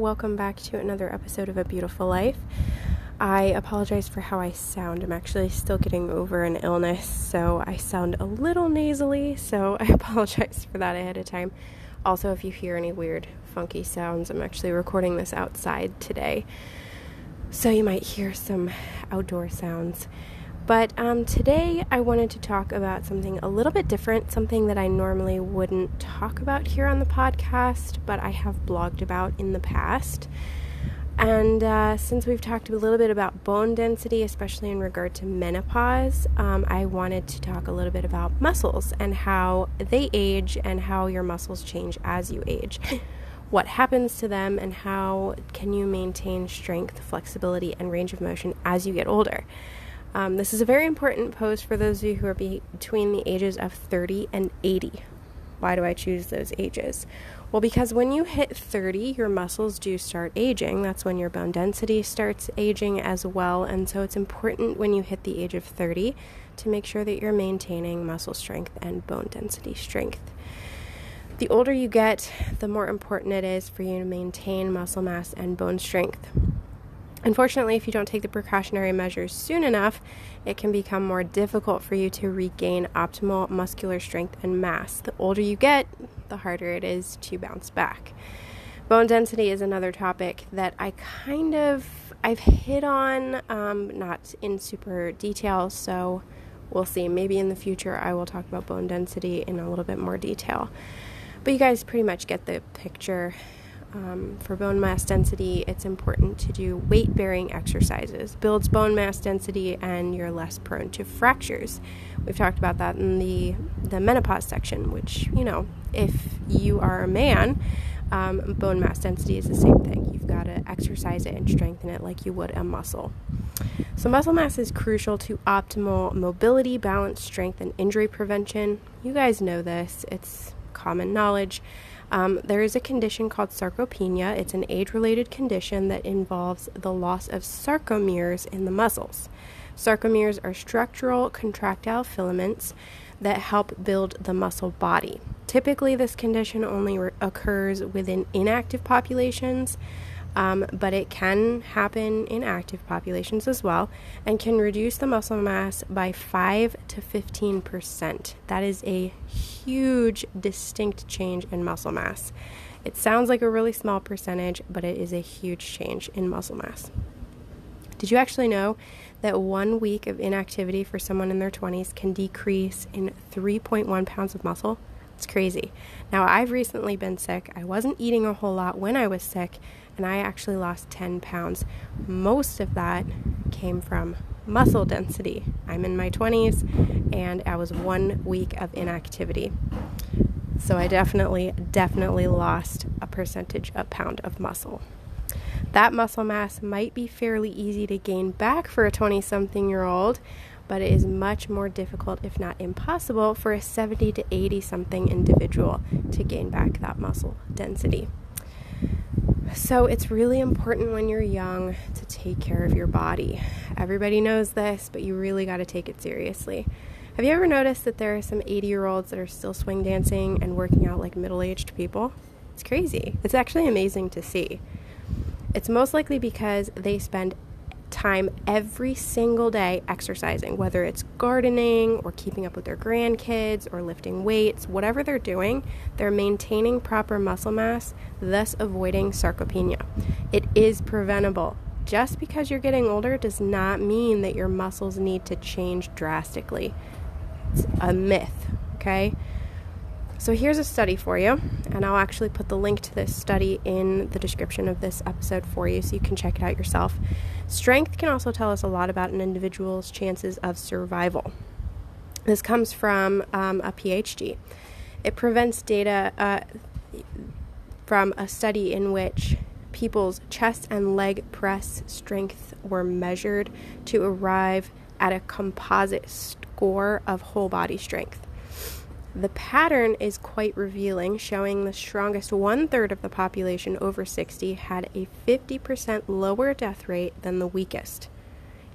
welcome back to another episode of A Beautiful Life. I apologize for how I sound. I'm actually still getting over an illness, so I sound a little nasally, so I apologize for that ahead of time. Also, if you hear any weird, funky sounds, I'm actually recording this outside today, so you might hear some outdoor sounds. But um, today I wanted to talk about something a little bit different, something that I normally wouldn't talk about here on the podcast, but I have blogged about in the past. And uh, since we've talked a little bit about bone density, especially in regard to menopause, um, I wanted to talk a little bit about muscles and how they age and how your muscles change as you age. what happens to them and how can you maintain strength, flexibility, and range of motion as you get older. Um, this is a very important post for those of you who are be- between the ages of 30 and 80. Why do I choose those ages? Well, because when you hit 30, your muscles do start aging. That's when your bone density starts aging as well. And so it's important when you hit the age of 30 to make sure that you're maintaining muscle strength and bone density strength. The older you get, the more important it is for you to maintain muscle mass and bone strength. Unfortunately, if you don't take the precautionary measures soon enough, it can become more difficult for you to regain optimal muscular strength and mass. The older you get, the harder it is to bounce back. Bone density is another topic that I kind of I've hit on, um, not in super detail. So we'll see. Maybe in the future I will talk about bone density in a little bit more detail. But you guys pretty much get the picture um, for bone mass density, it's important to do weight bearing exercises. Builds bone mass density, and you're less prone to fractures. We've talked about that in the the menopause section. Which you know, if you are a man, um, bone mass density is the same thing. You've got to exercise it and strengthen it like you would a muscle. So, muscle mass is crucial to optimal mobility, balance, strength, and injury prevention. You guys know this, it's common knowledge. Um, there is a condition called sarcopenia. It's an age related condition that involves the loss of sarcomeres in the muscles. Sarcomeres are structural contractile filaments that help build the muscle body. Typically, this condition only re- occurs within inactive populations um, but it can happen in active populations as well and can reduce the muscle mass by 5 to 15%. That is a huge, distinct change in muscle mass. It sounds like a really small percentage, but it is a huge change in muscle mass. Did you actually know that one week of inactivity for someone in their 20s can decrease in 3.1 pounds of muscle? It's crazy. Now, I've recently been sick. I wasn't eating a whole lot when I was sick, and I actually lost 10 pounds. Most of that came from muscle density. I'm in my 20s, and I was one week of inactivity. So I definitely, definitely lost a percentage, a pound of muscle. That muscle mass might be fairly easy to gain back for a 20 something year old, but it is much more difficult, if not impossible, for a 70 to 80 something individual to gain back that muscle density. So, it's really important when you're young to take care of your body. Everybody knows this, but you really got to take it seriously. Have you ever noticed that there are some 80 year olds that are still swing dancing and working out like middle aged people? It's crazy. It's actually amazing to see. It's most likely because they spend time every single day exercising, whether it's gardening or keeping up with their grandkids or lifting weights, whatever they're doing, they're maintaining proper muscle mass, thus avoiding sarcopenia. It is preventable. Just because you're getting older does not mean that your muscles need to change drastically. It's a myth, okay? So here's a study for you, and I'll actually put the link to this study in the description of this episode for you so you can check it out yourself. Strength can also tell us a lot about an individual's chances of survival. This comes from um, a PhD. It prevents data uh, from a study in which people's chest and leg press strength were measured to arrive at a composite score of whole body strength. The pattern is quite revealing, showing the strongest one third of the population over 60 had a 50% lower death rate than the weakest.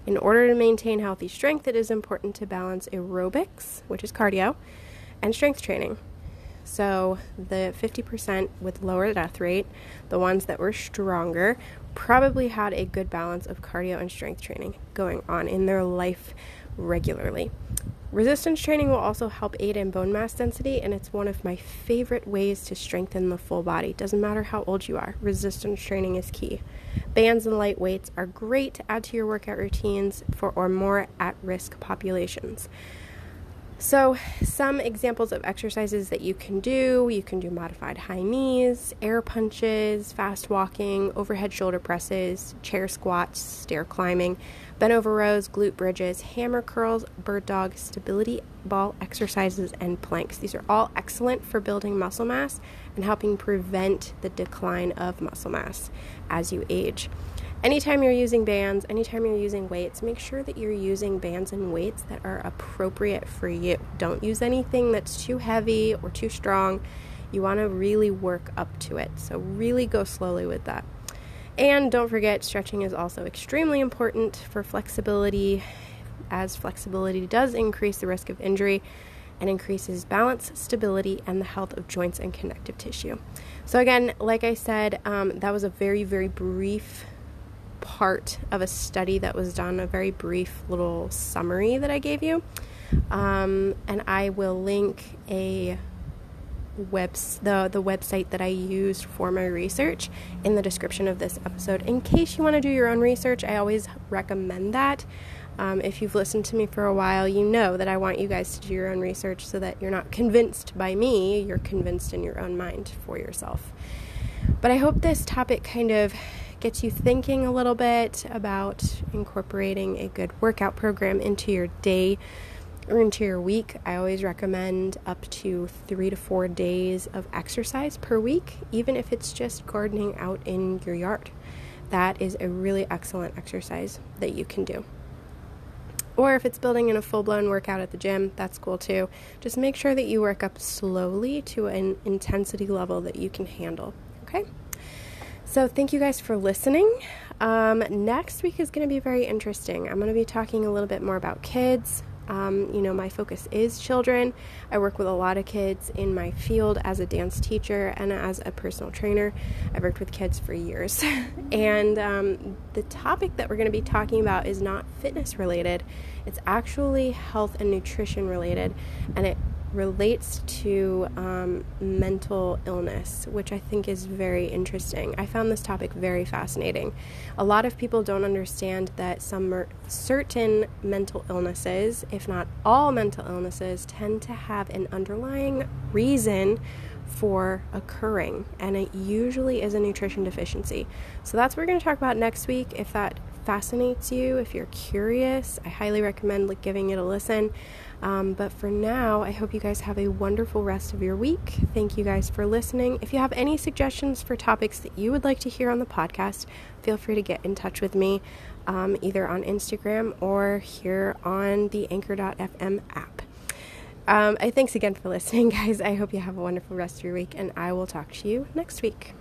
In order to maintain healthy strength, it is important to balance aerobics, which is cardio, and strength training. So the 50% with lower death rate, the ones that were stronger, probably had a good balance of cardio and strength training going on in their life regularly. Resistance training will also help aid in bone mass density, and it's one of my favorite ways to strengthen the full body. Doesn't matter how old you are, resistance training is key. Bands and light weights are great to add to your workout routines for or more at risk populations. So, some examples of exercises that you can do you can do modified high knees, air punches, fast walking, overhead shoulder presses, chair squats, stair climbing, bent over rows, glute bridges, hammer curls, bird dog, stability ball exercises, and planks. These are all excellent for building muscle mass and helping prevent the decline of muscle mass as you age anytime you're using bands, anytime you're using weights, make sure that you're using bands and weights that are appropriate for you. Don't use anything that's too heavy or too strong. You want to really work up to it. So, really go slowly with that. And don't forget, stretching is also extremely important for flexibility, as flexibility does increase the risk of injury and increases balance, stability, and the health of joints and connective tissue. So, again, like I said, um, that was a very, very brief part of a study that was done, a very brief little summary that I gave you. Um, and I will link a webs the the website that I used for my research in the description of this episode. In case you want to do your own research, I always recommend that. Um, if you've listened to me for a while, you know that I want you guys to do your own research so that you're not convinced by me, you're convinced in your own mind for yourself. But I hope this topic kind of gets you thinking a little bit about incorporating a good workout program into your day or into your week. I always recommend up to three to four days of exercise per week, even if it's just gardening out in your yard. That is a really excellent exercise that you can do. Or if it's building in a full blown workout at the gym, that's cool too. Just make sure that you work up slowly to an intensity level that you can handle. Okay? So, thank you guys for listening. Um, next week is going to be very interesting. I'm going to be talking a little bit more about kids. Um, you know, my focus is children. I work with a lot of kids in my field as a dance teacher and as a personal trainer. I've worked with kids for years. and um, the topic that we're going to be talking about is not fitness related, it's actually health and nutrition related. And it relates to um, mental illness, which I think is very interesting. I found this topic very fascinating. A lot of people don't understand that some certain mental illnesses, if not all mental illnesses, tend to have an underlying reason for occurring, and it usually is a nutrition deficiency. So that's what we're going to talk about next week. If that fascinates you, if you're curious, I highly recommend like, giving it a listen. Um, but for now, I hope you guys have a wonderful rest of your week. Thank you guys for listening. If you have any suggestions for topics that you would like to hear on the podcast, feel free to get in touch with me um, either on Instagram or here on the Anchor.fm app. Um, I thanks again for listening, guys. I hope you have a wonderful rest of your week, and I will talk to you next week.